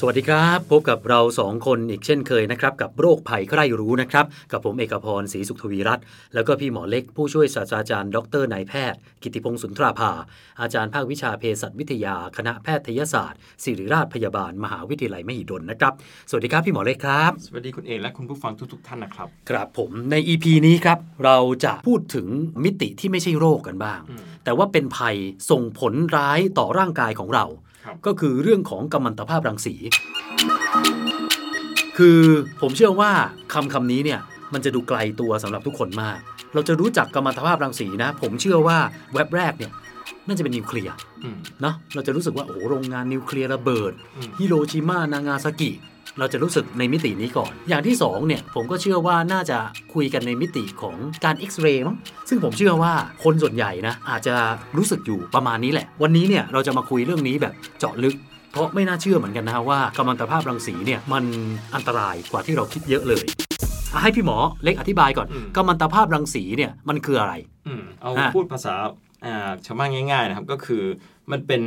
สวัสดีครับ พบกับเราสองคนอีกเช่นเคยนะครับ กับโรคภัยใครรู้นะครับ กับผมเอกพรศรีสุขทวีรัตน์แล้วก็พี่หมอเล็กผู้ช่วยศาสตราจารย์ ดรนายแพทย์ กิติพงศ์สุนทราภา อาจารย์ภาควิชาเภสัชวิทยา คณะแพทยศาสตร์ ศิริราชพยาบาล มหาวิทยาลัยมหิดลนะครับ สวัสดีครับพี่หมอเล็กครับ สวัสดีคุณเอกและคุณผู้ฟังทุกๆท่านนะครับครับผมใน EP นี้ครับเราจะพูดถึงมิติที่ไม่ใช่โรคกันบ้าง แต่ว่าเป็นภัยส่งผลร้ายต่อร่างกายของเราครับ ก็คือเรื่องของกัมมันตภาพรังสี คือผมเชื่อว่าคำคำนี้เนี่ยมันจะดูไกลตัวสำหรับทุกคนมาก เราจะรู้จักกัมมันตภาพรังสีนะ ผมเชื่อว่าเว็บแรกเนี่ยน่าจะเป็นนิวเคลียร์อืมเนาะเราจะรู้สึกว่าโอ้โหโรงงานนิวเคลียร์ระเบิดอืมฮิโรชิมานางาซากิ เราจะรู้สึกในมิตินี้ก่อน อย่างที่สองเนี่ยผมก็เชื่อว่าน่าจะคุยกันในมิติของการเอ็กซเรย์มั้งซึ่งผมเชื่อว่าคนส่วนใหญ่นะอาจจะรู้สึกอยู่ประมาณนี้แหละ วันนี้เนี่ยเราจะมาคุยเรื่องนี้แบบเจาะลึกเพราะไม่น่าเชื่อเหมือนกันนะว่ากัมมันตภาพรังสีเนี่ยมันอันตรายกว่าที่เราคิดเยอะเลยอะให้พี่หมอเล็กอธิบายก่อนกัมมันตภาพรังสีเนี่ยมันคืออะไรอืมเอาอะพูดภาษาอ่าชาวบ้านง่าย ๆ นะครับก็คือมันเป็น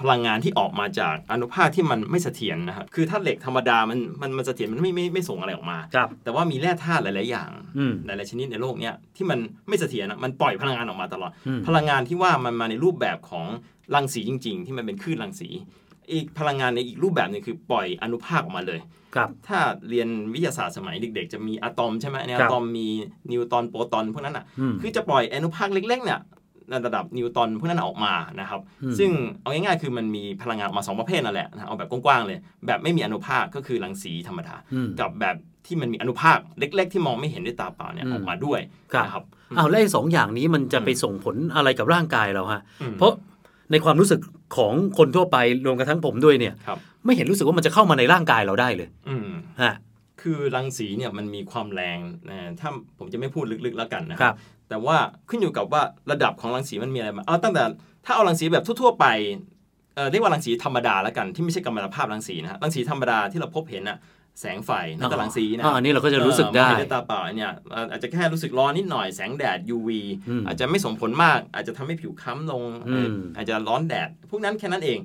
พลังงานที่ออกมาจากอนุภาคที่มันไม่เสถียรนะครับคือถ้าเหล็กธรรมดามันมันมันเสถียรมันไม่ไม่ไม่ส่งอะไรออกมา ครับ แต่ว่ามีแร่ธาตุหลาย ๆ อย่าง อืม หลาย ๆ ชนิดในโลกเนี้ยที่มันไม่เสถียรนะมันปล่อยพลังงานออกมาตลอด อืม พลังงานที่ว่ามันมาในรูปแบบของรังสีจริง ๆ ที่มันเป็นคลื่นรังสี อีกพลังงานในอีกรูปแบบหนึงคือปล่อยอนุภาคออกมาเลย ครับ ถ้าเรียนวิทยาศาสตร์สมัยเด็ก ๆ จะมีอะตอมใช่ไหมในครัอะบตอมมีนิวตรอนโปรตอนพวกนั้นอะ อืม คือจะปล่อยอนุภาคเล็กๆเนี่ยใน ระดับนิวตรอนพวกนั้นออกมานะครับอืมซึ่งเอาง่ายๆคือมันมีพลังงานออกมาสองประเภทนั่นแหละนะเอาแบบกว้างๆเลย แบบไม่มีอนุภาคก็คือรังสีธรรมดาอืมกับแบบที่มันมีอนุภาคเล็ก ๆ ที่มองไม่เห็นด้วยตาเปล่าเนี่ยอืมออกมาด้วยครับนะครับอ้าวแล้วไอ้สองอย่างนี้มันจะอืมไปส่งผลอะไรกับร่างกายเราฮะอืมเพราะในความรู้สึกของคนทั่วไปรวมกระทั่งผมด้วยเนี่ยครับไม่เห็นรู้สึกว่ามันจะเข้ามาในร่างกายเราได้เลย อืมฮะคือรังสีเนี่ยมันมีความแรงนะถ้าผมจะไม่พูดลึกๆแล้วกันนะคครัรับ แต่ว่าขึ้นอยู่กับว่าระดับของรังสีมันมีอะไรบ้างเอาตั้งแต่ถ้าเอารังสีแบบทั่วๆไปเอ่อเรียกว่ารังสีธรรมดาแล้วกันที่ไม่ใช่กัมมันตภาพรังสีนะฮะรังสีธรรมดาที่เราพบเห็นน่ะแสงไฟนั่นก็รังสีนะอ่าอันนี้เราก็จะรู้สึกได้เออมองเห็นด้วยตาเปล่าเนี่ยเอ่ออาจจะแค่รู้สึกร้อนนิดหน่อยแสงแดด UV อืมอาจจะไม่ส่งผลมาก อาจจะทำให้ผิวค้ำลงอืมอาจจะร้อนแดด พวกนั้นแค่นั้นเอง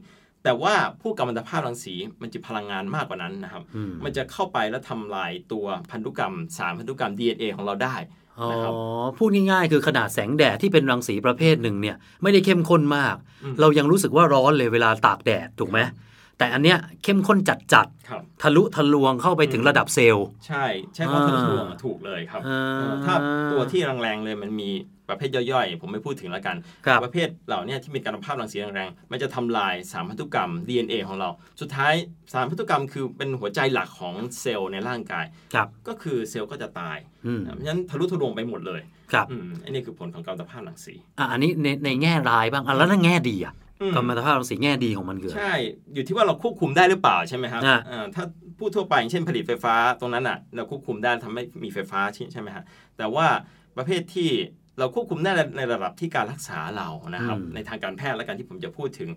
แต่ว่าผู้กัมมันตภาพรังสีมันจะพลังงานมากกว่านั้นนะครับอืมมันจะเข้าไปแล้วทำลายตัวพันธุกรรมสารพันธุกรรม DNA ของเราได้อ๋อ นะครับพูดง่ายๆ คือขนาดแสงแดดที่เป็นรังสีประเภทหนึ่งเนี่ยไม่ได้เข้มข้นมากอืมเรายังรู้สึกว่าร้อนเลยเวลาตากแดดถูกไหมแต่อันเนี้ยเข้มข้นจัดครับๆทะลุทะลวงเข้าไปถึงระดับเซลล์ ใช่ ใช่เพราะอ่าทะลุทะลวงอะถูกเลยครับอ่าเออถ้าตัวที่แรงๆเลยมันมี ประเภทย่อยๆ ผมไม่พูดถึงแล้วกันครับประเภทเหล่าเนี้ที่มีการภาพรังสีแรงๆ มันจะทำลายสารพันธุกรรม DNA ของเรา สุดท้ายสารพันธุกรรมคือเป็นหัวใจหลักของเซลล์ในร่างกายครับก็คือเซลล์ก็จะตายอืมเพราะฉะนั้นทะลุทะลวงไปหมดเลย ครับอืมอันนี้คือผลของการภาพรังสีอะอันนี้ในในแง่ร้ายบ้างอะแล้วในแง่ดีอะอืมกัมมันตภาพรังสีแง่ดีของมันคืออะไรใช่ อยู่ที่ว่าเราควบคุมได้หรือเปล่าใช่ไหมครับอ่าอ่าถ้าพูดทั่วไปอย่างเช่นผลิตไฟฟ้าตรงนั้นอะ เราควบคุมได้ทำให้มีไฟฟ้าใช่ใช่ไหมฮะแต่ว่าประเภทที่ เราควบคุมได้ในระดับที่การรักษาเรานะครับอืมในทางการแพทย์และการที่ผมจะพูดถึง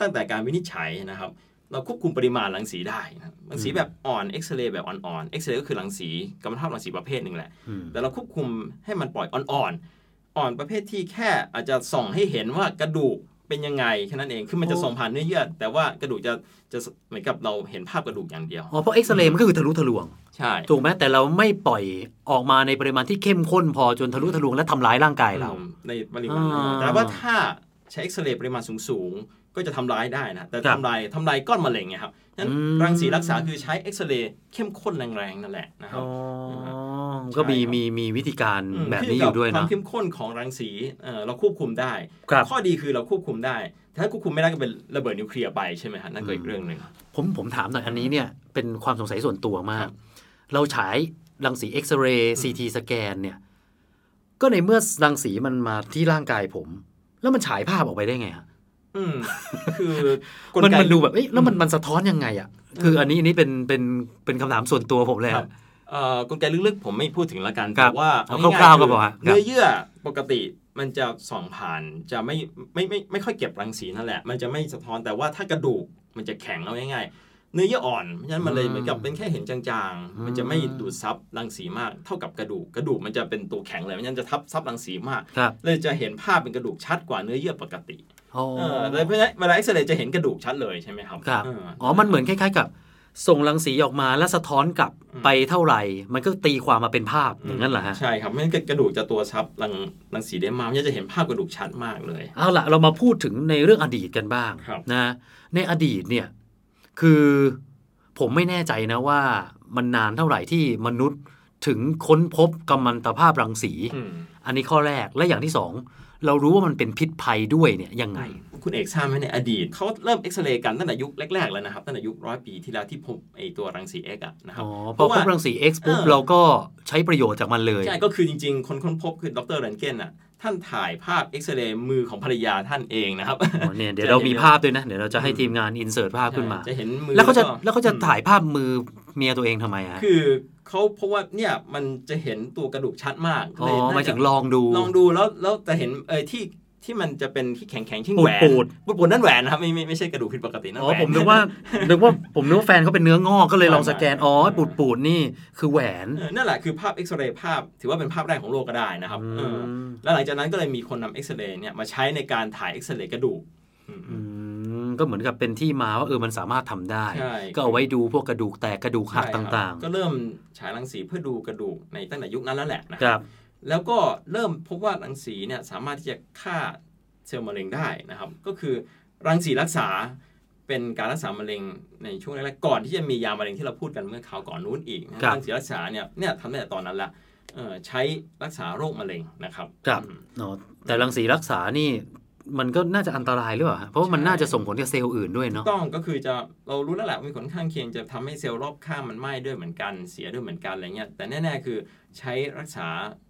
ตั้งแต่การวินิจฉัยนะครับ เราควบคุมปริมาณรังสีได้นะครับรังสีแบบอ่อนเอ็กซเรย์แบบอ่อนๆเอ็กซเรย์ก็คือรังสีกัมมันตภาพรังสีประเภทหนึ่งแหละอืมแต่เราควบคุมให้มันปล่อยอ่อนๆอ่อนประเภทที่แค่อาจจะส่องให้เห็นว่ากระดูกเป็นยังไงแค่นั้นเอง คือมันจะส่องผ่านเนื้อเยื่อแต่ว่ากระดูกจะจะเหมือนกับเราเห็นภาพกระดูกอย่างเดียว อ๋อ เพราะเอ็กซเรย์มันก็คือทะลุทะลวง ใช่ถูกไหมแต่เราไม่ปล่อยออกมาในปริมาณที่เข้มข้นพอจนทะลุทะลวงและทำร้ายร่างกายเราอืมในปริมาณนั้นอ่าแต่ว่าถ้าใช้เอ็กซเรย์ปริมาณสูงๆ ก็จะทำร้ายได้นะ แต่ครับทำลายทำลายก้อนมะเร็งไงครับนั้นอืมรังสีรักษาคือใช้เอ็กซเรย์เข้มข้นแรงๆนั่นแหละนะครับอ๋อก็มีใช่ครับมีมีวิธีการอืมแบบนี้อยู่ด้วยขึ้เนาะกับความเข้มข้นของรังสีเอ่อเราควบคุมได้ครับข้อดีคือเราควบคุมได้ ถ้าควบคุมไม่ได้ก็เป็นระเบิดนิวเคลียร์ไปใช่ไหมฮะนั่นก็อีกเรื่องหนึ่งผมผมถามหน่อยอันนี้เนี่ยเป็นความสงสัยส่วนตัวมาครักบ เราฉายรังสีเอ็กซเรย์ซีทีสแกนเนี่ย ก็ในเมื่อรังสีมันมาที่ร่างกายผม แล้วมันฉายภาพออกไปได้ไงฮะอืมคือกลมันไกมันดูแบบเอ้ยแล้วมันมันสะท้อนยังไงอะ คืออันนี้อันนี้เป็นเป็นเป็นคำถามส่วนตัวผมเลยคอะรับเอ่อกลไกลึกๆผมไม่พูดถึงละกันครับแต่ว่าเอาง่ยๆคร่าวๆก็คือพอฮะเนื้อเยื่อปกติมันจะส่องผ่านจะไม่ไม่ไม่ไม่ค่อยเก็บรังสีนั่นแหละ มันจะไม่สะท้อนแต่ว่าถ้ากระดูกมันจะแข็งเอาง่ายๆ เนื้อเยื่ออ่อน เพราะฉะนั้นมันเลยเหมือนกับเป็นแค่เห็นจางๆ มันจะไม่ดูดซับรังสีมาก เท่ากับกระดูก กระดูกมันจะเป็นตัวแข็งเลยเพราะฉะนั้นจะทับซับรังสีมากครับเลยจะเห็นภาพเป็นกระดูกชัดกว่าเนื้อเยื่อปกติอ๋อเออเลยเพราะฉะนั้นเวลาเอ็กซเรย์จะเห็นกระดูกชัดเลยใช่ไหมครับครับเอออ๋อ มันเหมือนคล้ายๆกับส่งรังสีออกมาแล้วสะท้อนกลับอืมไปเท่าไหร่ มันก็ตีความมาเป็นภาพอย่างนั้นเหรอฮะ ใช่ครับไม่งั้นกระดูกจะตัวซับรังรังสีได้มากมันจะเห็นภาพกระดูกชัดมากเลย เอาละเรามาพูดถึงในเรื่องอดีตกันบ้างครับนะ ในอดีตเนี่ย คือผมไม่แน่ใจนะว่ามันนานเท่าไหร่ที่มนุษย์ถึงค้นพบกัมมันตภาพรังสีอืมอันนี้ข้อแรกและอย่างที่สองเรารู้ว่ามันเป็นพิษภัยด้วยเนี่ยยังไง คุณเอกทราบไหมในอดีตเขาเริ่มเอ็กซเรย์กันตั้งแต่ยุคแรกๆแล้วนะครับตั้งแต่ยุคร้อยปีที่แล้วที่พบไอตัวรังสีเอ็กอะนะครับอ๋อพเพอราะพว่าบรังสี X ปุ๊บเออเราก็ใช้ประโยชน์จากมันเลย ใช่ ก็คือจริงๆ คนค้นพบคือดรเรนเกนอะ ท่านถ่ายภาพเอ็กซเรย์มือของภรรยาท่านเองนะครับอ๋อเนี่ยเดี๋ยวเรามีภาพด้วยนะ เดี๋ยวเราจะให้ทีมงานอินเสิร์ตภาพขึ้นมาจะเห็นมือแล้วเขาจะก็แล้วเขาจะอืมถ่ายภาพมือเมียตัวเองทำไมฮะคือเขาเพราะว่าเนี่ยมันจะเห็นตัวกระดูกชัดมากอ๋อเลยน่หมายจะถึงลองดูลองดูแล้วแล้วแต่เห็นเออที่ ที่มันจะเป็นที่แข็งแข็งๆที่ปูแหดวนปูดปูดปูดนั่นแหวนนะครับไม่ไม่ไม่ใช่กระดูกผิดปกตินั่นอ๋แหอวนผมนึกว่านึกว่าผมนึกว่าแฟนเขาเป็นเนื้องอกก็เลยลองไม่สแกนอ๋อปูดปูดนี่คือแหวนเออนั่นแหละคือภาพเอ็กซเรย์ภาพ ถือว่าเป็นภาพแรกของโลกก็ได้นะครับอืมเออแล้วหลังจากนั้นก็เลยมีคนนำเอ็กซเรย์เนี่ยมาใช้ในการถ่ายเอ็กซเรย์กระดูกอืมอืมก็เหมือนกับเป็นที่มาว่าเออมันสามารถทำได้ใช่ก็เอาไว้ดูพวกกระดูกแตกกระดูกหักใช่ครับต่างก็เริ่มฉายรังสีเพื่อดูกระดูกในตั้งแต่ยุคนั้นแล้วแหละนะๆครับ แล้วก็เริ่มพบว่ารังสีเนี่ยสามารถที่จะฆ่าเซลล์มะเร็งได้นะครับ ก็คือรังสีรักษาเป็นการรักษามะเร็งในช่วงแรกๆก่อนที่จะมียามะเร็งที่เราพูดกันเมื่อคราวก่อนนู้นอีกนะครับรังสีรักษาเนี่ยเนี่ยทำตั้งแต่ตอนนั้นละเอ่อใช้รักษาโรคมะเร็งนะครับครับอืมอ๋อแต่รังสีรักษานี่มันก็น่าจะอันตรายหรือเปล่าฮะเพราะว่ามันใช่น่าจะส่งผลกับเซลล์อื่นด้วยเนาะต้องก็คือจะเรารู้แล้วแหละมีผลข้างเคียงจะทำให้เซลล์รอบข้างมันไหม้ด้วยเหมือนกันเสียด้วยเหมือนกันอะไรเงี้ยแต่แน่ ๆ คือใช้รักษาอ่า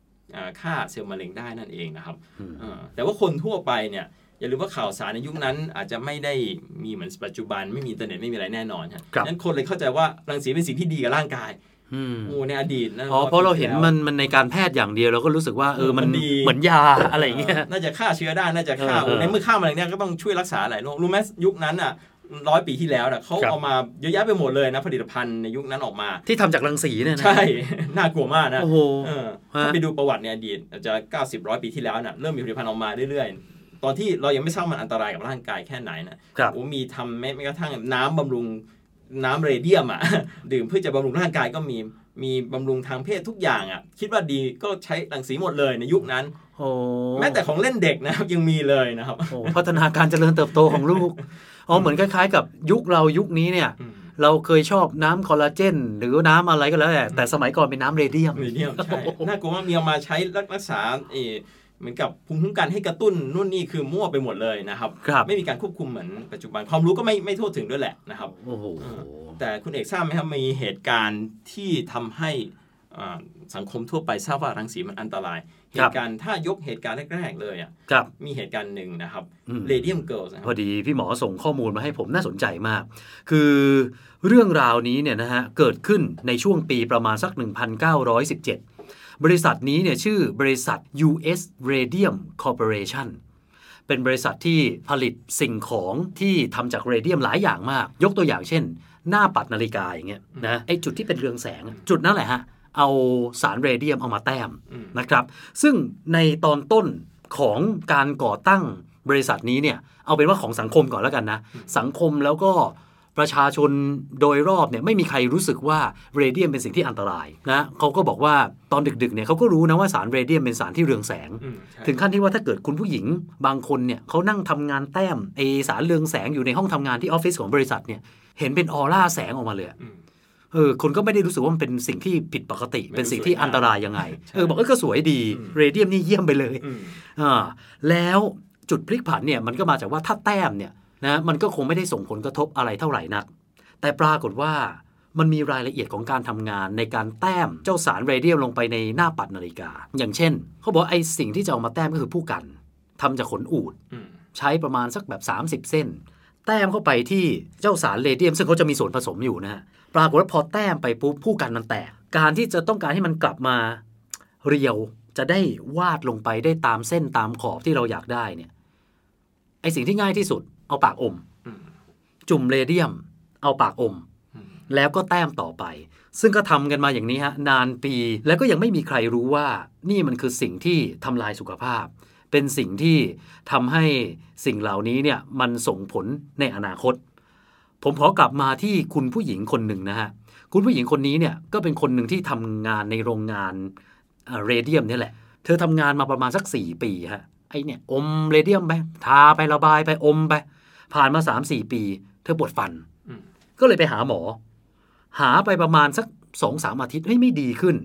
ฆ่าเซลล์มะเร็งได้นั่นเองนะครับอืมเออแต่ว่าคนทั่วไปเนี่ยอย่าลืมว่าข่าวสารในยุคนั้นอาจจะไม่ได้มีเหมือนปัจจุบันไม่มีอินเทอร์เน็ตไม่มีอะไรแน่นอนฮะครับนั้นคนเลยเข้าใจว่ารังสีเป็นสิ่งที่ดีกับร่างกายอืมโอ้ในอดีตนะอ๋อเพราะเราเห็นปีที่มันแล้วมันในการแพทย์อย่างเดียวเราก็รู้สึกว่าเออมันมันดีเหมือนยาอะไรอย่างเงี้ยน่าจะฆ่าเชื้อได้น่าจะฆ่าเออเออในเมื่อฆ่ามะเร็งเนี่ยก็ต้องช่วยรักษาหลายโรครู้ไหมยุคนั้นอะ ร้อยปีที่แล้วน่ะเขาครับเอามาเยอะแยะไปหมดเลยนะ ผลิตภัณฑ์ในยุคนั้นออกมา ที่ทำจากรังสีเนี่ยนะใช่ น่ากลัวมากนะโอ้โหเออฮะถ้าไปดูประวัติในอดีตอาจจะ 90ร้อยปีที่แล้วน่ะเริ่มมีผลิตภัณฑ์ออกมาเรื่อยๆ ตอนที่เรายังไม่ทราบมันอันตรายกับร่างกายแค่ไหนนะครับโอ้มีทำแม้แม้กระทั่งน้ำบำรุงน้ำเรเดียมอะดื่มเพื่อจะบำรุงร่างกายก็มีมีบำรุงทางเพศทุกอย่างอะ คิดว่าดีก็ใช้รังสีหมดเลยในยุคนั้นโอ้แม้แต่ของเล่นเด็กนะครับยังมีเลยนะครับโอ้พัฒนาการเจริญเติบโตของลูก อ๋อเหมือนคล้าย ๆ กับยุคเรายุคนี้เนี่ยอืมเราเคยชอบน้ำคอลลาเจน หรือน้ำอะไรก็แล้วแต่แต่สมัยก่อนเป็นน้ำเรเดียมเรเดียมใช่น่ากลัวมากมีเอามาใช้รักษาเออเหมือนกับภูมิคุ้มกันให้กระตุ้นนู่นนี่คือมั่วไปหมดเลยนะครับครับไม่มีการควบคุมเหมือนปัจจุบันความรู้ก็ไม่ไม่ทั่วถึงด้วยแหละนะครับโอ้โหแต่คุณเอกทราบไหมครับมีเหตุการณ์ที่ทำให้อ่า สังคมทั่วไปทราบว่ารังสีมันอันตราย เหตุการณ์ถ้ายกเหตุการณ์แรก ๆ เลยอะครับมีเหตุการณ์หนึ่งนะครับอืมเรเดียมเกิลนะคพรัอบดีพี่หมอส่งข้อมูลมาให้ผมน่าสนใจมาก คือเรื่องราวนี้เนี่ยนะฮะเกิดขึ้นในช่วงปีประมาณสัก 1917 บริษัทนี้เนี่ยชื่อบริษัท US Radium Corporation เป็นบริษัทที่ผลิตสิ่งของที่ทำจากเรเดียมหลายอย่างมาก ยกตัวอย่างเช่น หน้าปัดนาฬิกาอย่างเงี้ยนะไอจุดที่เป็นเรืองแสง จุดนั้นแหละฮะ เอาสารเรเดียมเอามาแต้มอืมนะครับ ซึ่งในตอนต้นของการก่อตั้งบริษัทนี้เนี่ยเอาเป็นว่าของสังคมก่อนแล้วกันนะ สังคมแล้วก็ประชาชนโดยรอบเนี่ยไม่มีใครรู้สึกว่าเรเดียมเป็นสิ่งที่อันตรายนะเขาก็บอกว่าตอนดึกๆเนี่ยเขาก็รู้นะว่าสารเรเดียมเป็นสารที่เรืองแสงอืมใช่ถึงขั้นที่ว่าถ้าเกิดคุณผู้หญิงบางคนเนี่ยเขานั่งทำงานแต้มไอสารเรืองแสงอยู่ในห้องทำงานที่ออฟฟิศของบริษัทเนี่ยเห็นเป็นออร่าแสงออกมาเลยอะอืม เอเออคนก็ไม่ได้รู้สึกว่ามันเป็นสิ่งที่ผิดปกติไม่เป็นสิ่งที่สวยงามอันตรายยังไงใช่เออบอกเออก็สวยดีอืมเรเดียมนี่เยี่ยมไปเลยอืมอ่าแล้วจุดพลิกผันเนี่ยมันก็มาจากว่าถ้าแต้มเนี่ยนะมันก็คงไม่ได้ส่งผลกระทบอะไรเท่าไหร่นัก แต่ปรากฏว่ามันมีรายละเอียดของการทำงานในการแต้มเจ้าสารเรเดียมลงไปในหน้าปัดนาฬิกา อย่างเช่น เขาบอกว่าไอ้สิ่งที่จะเอามาแต้มก็คือผู้กันทำจากขนอูฐอืมใช้ประมาณสักแบบ 30 เส้น แต้มเข้าไปที่เจ้าสารเรเดียม ซึ่งเขาจะมีส่วนผสมอยู่นะฮะ ปรากฏว่าพอแต้มไปปุ๊บผู้กันมันแตก การที่จะต้องการให้มันกลับมาเรียวจะได้วาดลงไปได้ตามเส้นตามขอบที่เราอยากได้เนี่ยไอสิ่งที่ง่ายที่สุด เอาปากอม จุ่มเรเดียม เอาปากอมอืมแล้วก็แต้มต่อไป ซึ่งก็ทำกันมาอย่างนี้ฮะนานปีแล้วก็ยังไม่มีใครรู้ว่า นี่มันคือสิ่งที่ทำลายสุขภาพ เป็นสิ่งที่ทำให้สิ่งเหล่านี้เนี่ยมันส่งผลในอนาคต ผมขอกลับมาที่คุณผู้หญิงคนหนึ่งนะฮะ คุณผู้หญิงคนนี้เนี่ยก็เป็นคนหนึ่งที่ทำงานในโรงงานเรเดียมเนี่ยแหละ เธอทำงานมาประมาณสัก 4 ปีฮะ ไอเนี่ยอมเรเดียมไป ทาไประบายไปอมไป ผ่านมา 3-4 ปี เธอปวดฟันอืมก็เลยไปหาหมอ หาไปประมาณสักสองสามอาทิตย์เฮ้ยไม่ดีขึ้น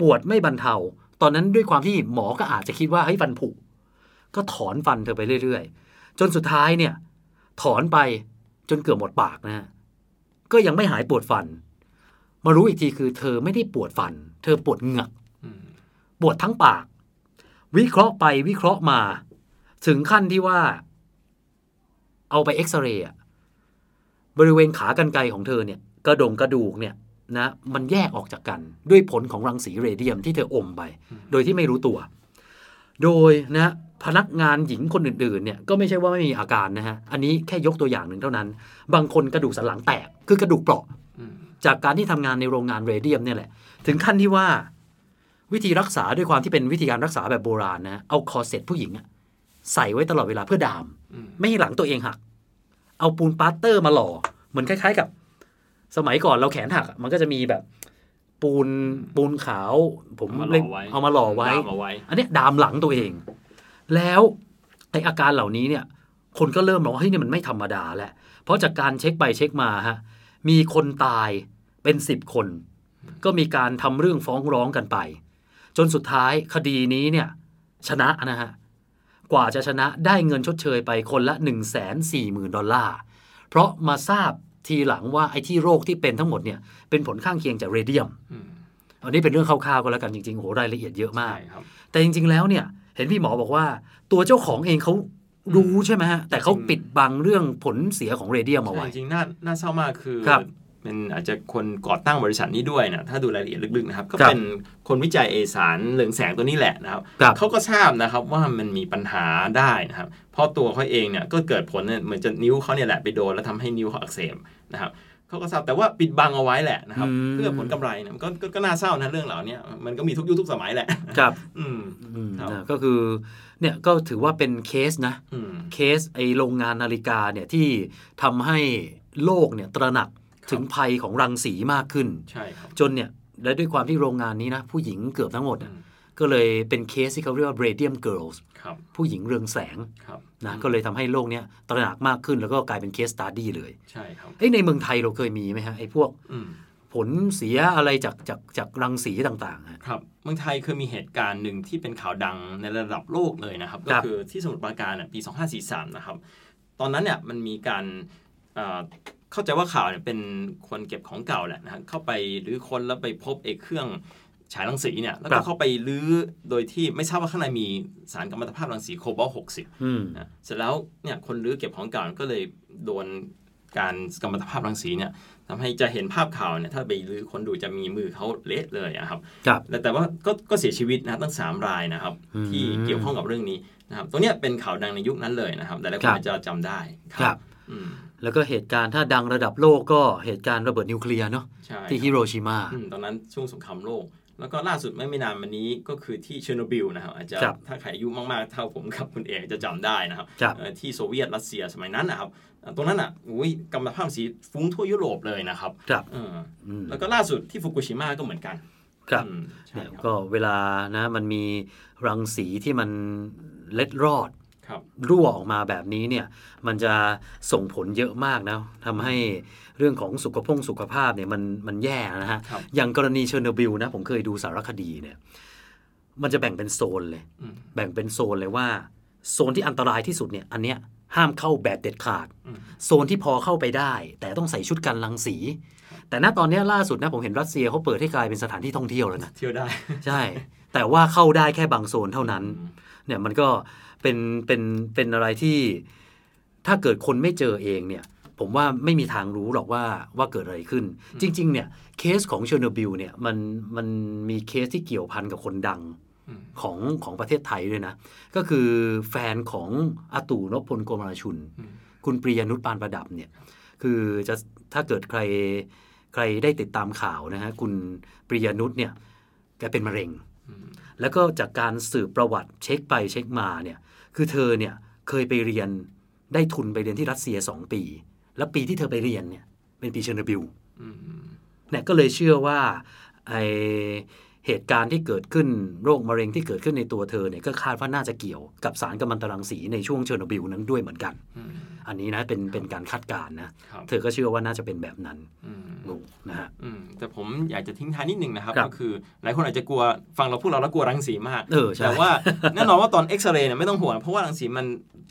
ปวดไม่บรรเทา ตอนนั้นด้วยความที่หมอก็อาจจะคิดว่าเฮ้ยฟันผุก็ถอนฟันเธอไปเรื่อยๆ จนสุดท้ายเนี่ย ถอนไป จนเกือบหมดปากนะฮะก็ยังไม่หายปวดฟัน มารู้อีกทีคือ เธอไม่ได้ปวดฟัน เธอปวดเหงือกอืมปวดทั้งปาก วิเคราะห์ไปวิเคราะห์มา ถึงขั้นที่ว่า เอาไปเอ็กซเรย์อะบริเวณขากรรไกรของเธอเนี่ย กระดงกระดูกเนี่ยนะมันแยกออกจากกันด้วยผลของรังสีเรเดียมที่เธออมไป โดยที่ไม่รู้ตัว โดยนะพนักงานหญิงคนอื่นๆเนี่ยก็ไม่ใช่ว่าไม่มีอาการนะฮะ อันนี้แค่ยกตัวอย่างหนึ่งเท่านั้น บางคนกระดูกสันหลังแตก คือกระดูกเปราะอืมจากการที่ทำงานในโรงงานเรเดียมเนี่ยแหละ ถึงขั้นที่ว่า วิธีรักษาด้วยความที่เป็นวิธีการรักษาแบบโบราณนะ เอาคอร์เซ็ตผู้หญิงอะใส่ไว้ตลอดเวลาเพื่อดามอืมไม่ให้หลังตัวเองหัก เอาปูนปลาสเตอร์มาหล่อ เหมือนคล้าย ๆ กับ สมัยก่อนเราแขนหักอะมันก็จะมีแบบ ปูนปูนขาว ผมเรียกเอามาหเรีล่ยกอไว้เอามาหล่อไว้ดามเอาไว้อันเนี้ยดามหลังตัวเอง แล้วไออาการเหล่านี้เนี่ย คนก็เริ่มมองว่าเฮ้ยนี่มันไม่ธรรมดาแล้วเพราะจากการเช็คไปเช็คมาฮะมีคนตายเป็นสิบคน ก็มีการทำเรื่องฟ้องร้องกันไป จนสุดท้ายคดีนี้เนี่ย ชนะนะฮะกว่าจะชนะได้เงินชดเชยไปคนละ 1 4 0 0 0 0 ดอลลาร์ เพราะมาทราบ ทีหลังว่าไอ้ที่โรคที่เป็นทั้งหมดเนี่ยเป็นผลข้างเคียงจากเรเดียมอืมอันนี้เป็นเรื่องคร่าวๆก็แล้วกันจริงๆโหรายละเอียดเยอะมากใช่ครับแต่จริงๆแล้วเนี่ยเห็นพี่หมอบอกว่าตัวเจ้าของเองเขารู้ใช่ไหมฮะแต่เขาจริงปิดบังเรื่องผลเสียของเรเดียมเอาไว้ใช่จริงๆน่าน่าเศร้ามากคือครับ เป็นอาจจะคนก่อตั้งบริษัทนี้ด้วยนะถ้าดูรายละเอียดลึกๆนะครับ ก็ครับเป็นคนวิจัยเอสารเหลืองแสงตัวนี้แหละนะครับครับเขาก็ทราบนะครับว่ามันมีปัญหาได้นะครับ เพราะตัวเขาเองเนี่ยก็เกิดผลเนี่ยเหมือนจะนิ้วเขาเนี่ยแหละไปโดนแล้วทำให้นิ้วเขาอักเสบนะครับเขาก็ทราบแต่ว่าปิดบังเอาไว้แหละนะครับอืมเพื่อผลกำไรเนี่ยมันก็ก็ก็น่าเศร้านะเรื่องเหล่านี้มันก็มีทุกยุคทุกสมัยแหละครับอืมอืมครับนะก็คือเนี่ยก็ถือว่าเป็นเคสนะอืมเคสไอโรงงานนาฬิกาเนี่ยที่ทำให้โลกเนี่ยตระหนัก ถึงภัยของรังสีมากขึ้น ใช่ครับ จนเนี่ยและด้วยความที่โรงงานนี้นะ ผู้หญิงเกือบทั้งหมดอือะมก็เลยเป็นเคสที่เขาเรียกว่า radium girls ครับผู้หญิงเรืองแสงครับนะก็เลยทำให้โลกเนี้ยตระหนักมากขึ้นแล้วก็กลายเป็นเคส study เลยใช่ครับเอ้ยในเมืองไทยเราเคยมีไหมฮะไอ้พวกอืมผลเสียอะไรจากจากจากรังสีต่างๆฮะครับเมืองไทยเคยมีเหตุการณ์หนึ่งที่เป็นข่าวดังในระดับโลกเลยนะครับคก็รับคือที่สมุทรปราการน่ะปี 2543 นะครับ ตอนนั้นเนี่ยมันมีการ เอ่อเข้าใจว่าข่าวเนี่ยเป็นคนเก็บของเก่าแหละนะฮะเข้าไปหรือคนแล้วไปพบเอกเครื่องฉายรังสีเนี่ยแล้วครัก็บเข้าไปรื้อโดยที่ไม่ทราบว่าข้างในมีสารกัมมันตภาพรังสีโคบอลต์60อืมนะเสร็จแล้วเนี่ยคนรื้อเก็บของเก่าก็เลยโดนการกัมมันตภาพรังสีเนี่ยทำให้จะเห็นภาพข่าวเนี่ยถ้าไปรื้อคนดูจะมีมือเขาเละเลยอะครับครับแต่แต่ว่าก็ก็เสียชีวิตนะครับตั้งสามรายนะครับอืมที่เกี่ยวข้องกับเรื่องนี้นะครับตรงเนี้ยเป็นข่าวดังในยุคนั้นเลยนะครับ แต่หลายคครับอาจจะจำได้ครับอืม แล้วก็เหตุการณ์ถ้าดังระดับโลกก็เหตุการณ์ระเบิดนิวเคลียร์เนาะใช่ที่ฮิโรชิมาอืมตอนนั้นช่วงสงครามโลก แล้วก็ล่าสุดไม่ไม่นานมานี้ก็คือที่เชอร์โนบิลนะครับอาจจะครับถ้าใครอายุมากๆเท่าผมกับคุณเอกจะจำได้นะครับครับเอ่อที่โซเวียตรัสเซียสมัยนั้นนะครับเอ่อตรงนั้นอะอุ้ยกัมมันตภาพรังสีฟุ้งทั่วยุโรปเลยนะครับครับเอออืมแล้วก็ล่าสุดที่ฟุกุชิมะก็เหมือนกัน ครับอืมใช่เนี่ยครับก็เวลานะมันมีรังสีที่มันเล็ดรอดค รับรั่วออกมาแบบนี้เนี่ยมันจะส่งผลเยอะมากนะทำให้เรื่องของสุขภงสุขภาพเนี่ยมันมันแย่นะฮะครับอย่างกรณีเชอร์โนบิลนะผมเคยดูสารคดีเนี่ยมันจะแบ่งเป็นโซนเลยอืมแบ่งเป็นโซนเลยว่า โซนที่อันตรายที่สุดเนี่ยอันเนี้ยห้ามเข้าแบบเด็ดขาดอืมโซนที่พอเข้าไปได้ แต่ต้องใส่ชุดกันรังสี แต่ณตอนเนี้ยล่าสุดนะผมเห็นรัสเซียเขาเปิดให้กลายเป็นสถานที่ท่องเที่ยวแล้วนะเที่ยวได้ใช่ แต่ว่าเข้าได้แค่บางโซนเท่านั้นอืมเนี่ยมันก็ เป็นเป็นเป็นอะไรที่ถ้าเกิดคนไม่เจอเองเนี่ย ผมว่าไม่มีทางรู้หรอกว่าว่าเกิดอะไรขึ้น จริง ๆ เนี่ยเคสของเชอร์โนบิลเนี่ยมันมันมีเคสที่เกี่ยวพันกับคนดังอืมของของประเทศไทยด้วยนะ ก็คือแฟนของอาตู่นพพลโกมารชุนอืมคุณปรียานุชปานประดับเนี่ย คือจะถ้าเกิดใครใครได้ติดตามข่าวนะฮะคุณปรียานุชเนี่ยแกเป็นมะเร็งอืมแล้วก็จากการสืบประวัติเช็คไปเช็คมาเนี่ย คือเธอเนี่ยเคยไปเรียนได้ทุนไปเรียนที่รัสเซีย2ปี แล้วปีที่เธอไปเรียนเนี่ยเป็นปีเชอร์โนบิลอืมเนี่ยก็เลยเชื่อว่าไอ เหตุการณ์ที่เกิดขึ้นโรคมะเร็งที่เกิดขึ้นในตัวเธอเนี่ยก็คาดว่าน่าจะเกี่ยวกับสารกัมมันตรังสีในช่วงเชอร์โนบิลนั้นด้วยเหมือนกันอืมอันนี้นะเป็นเป็นการคาดการณ์นะครับเธอก็เชื่อว่าน่าจะเป็นแบบนั้นอืมลูกนะฮะอืมแต่ผมอยากจะทิ้งท้ายนิดนึงนะครับครับ ก็คือหลายคนอาจจะกลัวฟังเราพูดเราแล้วกลัวรังสีมากเออใช่แต่ว่าแน่นอนว่าตอนเอ็กซเรย์เนี่ยไม่ต้องห่วงเพราะว่ารังสีมัน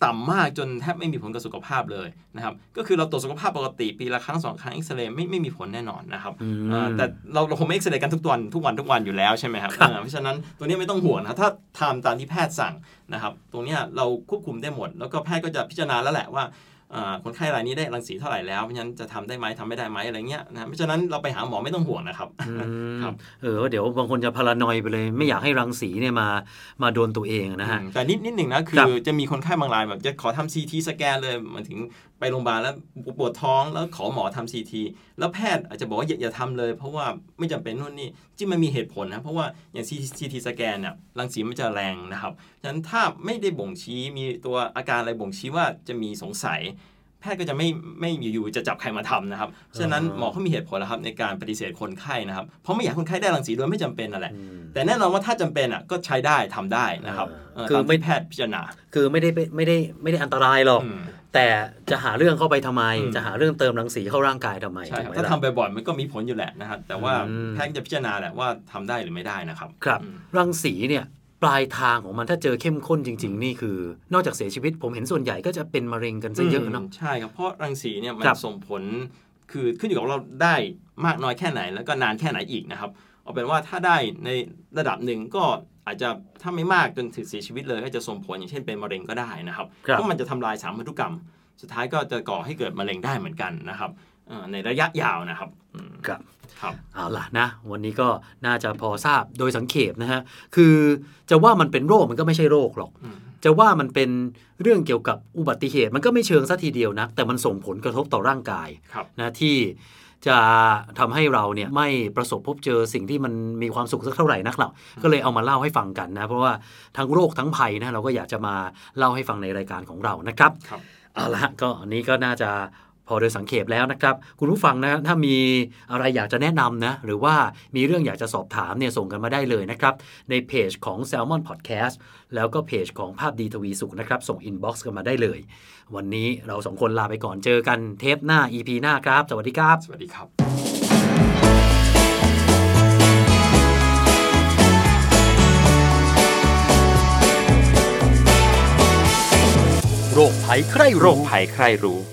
ต่ำมากจนแทบไม่มีผลกับสุขภาพเลยนะครับก็คือเราตรวจสุขภาพปกติปีละครั้งสองครั้งเอ็กซเรย์ไม่ไม่มีผลแน่นอนนะครับอืมอ่าแต่เราเราคงไม่เอ็กซเรย์กันทุกวันทุกวันทุกวันอยู่แล้วใช่ไหมครับครับอ่าเพราะฉะนั้นตัวนี้ไม่ต้องห่วงนะถ้าทำตามที่แพทย์สั่งนะครับตรงเนี้ยเราควบคุมได้หมด แล้วก็แพทย์ก็จะพิจารณาแล้วแหละว่าอ่าคนไข้รายนี้ได้รังสีเท่าไหร่แล้วเพราะฉะนั้นจะทำได้ไหมทำไม่ได้ไหมอะไรเงี้ยนะเพราะฉะนั้นเราไปหาหมอไม่ต้องห่วงนะครับอืมครับเออเดี๋ยวบางคนจะพารานอยไปเลย ไม่อยากให้รังสีเนี่ยมามาโดนตัวเองนะฮะอืมแต่นิดนิดหนึ่งนะคืครัอบจะมีคนไข้บางรายแบบจะขอทำซีทีสแกนเลยมันถึง ไปโรงพยาบาลแล้วปวดท้องแล้วขอหมอทำซีทีแล้วแพทย์อาจจะบอกว่าอย่าทำเลย เพราะว่าไม่จำเป็นนู่นนี่จริงมันมีเหตุผลนะเพราะว่าอย่างซีทีสแกนเนี่ยรังสีมันจะแรงนะครับฉะนั้นถ้าไม่ได้บ่งชี้มีตัวอาการอะไรบ่งชี้ว่าจะมีสงสัย แพทย์ก็จะไม่ไม่อยู่ๆจะจับใครมาทำนะครับ ฉะนั้นอ่าหมอเขามีเหตุผลแล้วครับในการปฏิเสธคนไข้นะครับ เพราะไม่อยากให้คนไข้ได้รังสีโดยไม่จำเป็นนั่นแหละอืมแต่แน่นอนว่าถ้าจำเป็นอะก็ใช้ได้ทำได้นะครับเออเคือไม่ตามที่แพทย์พิจารณา คือไม่ได้ไปไม่ได้ไม่ได้อันตรายหรอกอืมแต่จะหาเรื่องเข้าไปทำไมอืมจะหาเรื่องเติมรังสีเข้าร่างกายทำไมใช่ครับถูกไหมถ้าล่ะทำบ่อยๆมันก็มีผลอยู่แหละนะครับ แต่ว่าอืมแพทย์จะพิจารณาแหละว่าทำได้หรือไม่ได้นะครับ ครับอืมรังสีเนี่ย ปลายทางของมันถ้าเจอเข้มข้นจริง ๆ นี่คือ นอกจากเสียชีวิตผมเห็นส่วนใหญ่ก็จะเป็นมะเร็งกันซะเยอะเนาะใช่ครับเพราะรังสีเนี่ยมันครับส่งผลคือขึ้นอยู่กับเราได้มากน้อยแค่ไหน แล้วก็นานแค่ไหนอีกนะครับ เอาเป็นว่าถ้าได้ในระดับหนึ่งก็อาจจะถ้าไม่มากจนถึงเสียชีวิตเลยก็จะส่งผลอย่างเช่นเป็นมะเร็งก็ได้นะครับครับเพราะมันจะทำลายสารพันธุกรรม สุดท้ายก็จะก่อให้เกิดมะเร็งได้เหมือนกันนะครับเอ่อ ในระยะยาวนะครับอืมครับครับเอาล่ะนะ วันนี้ก็น่าจะพอทราบโดยสังเขปนะฮะ คือจะว่ามันเป็นโรคมันก็ไม่ใช่โรคหรอกอืมจะว่ามันเป็นเรื่องเกี่ยวกับอุบัติเหตุ มันก็ไม่เชิงซะทีเดียวนะแต่มันส่งผลกระทบต่อร่างกายครับนะที่จะทำให้เราเนี่ยไม่ประสบพบเจอสิ่งที่มันมีความสุขสักเท่าไหร่นักหรอกก็เลยเอามาเล่าให้ฟังกันนะ เพราะว่าทั้งโรคทั้งภัยนะเราก็อยากจะมาเล่าให้ฟังในรายการของเรานะครับครับเอาละก็อันนี้ก็น่าจะ พอโดยสังเขปแล้วนะครับ คุณผู้ฟังนะถ้ามีอะไรอยากจะแนะนำนะหรือว่ามีเรื่องอยากจะสอบถามเนี่ยส่งกันมาได้เลยนะครับ ในเพจของ Salmon Podcast แล้วก็เพจของภาพดีทวีสุขนะครับ ส่ง inbox กันมาได้เลย วันนี้เราสองคนลาไปก่อนเจอกันเทปหน้า EP หน้าครับ สวัสดีครับ สวัสดีครับโรคภัยใครโรรู้คภัยใครรู้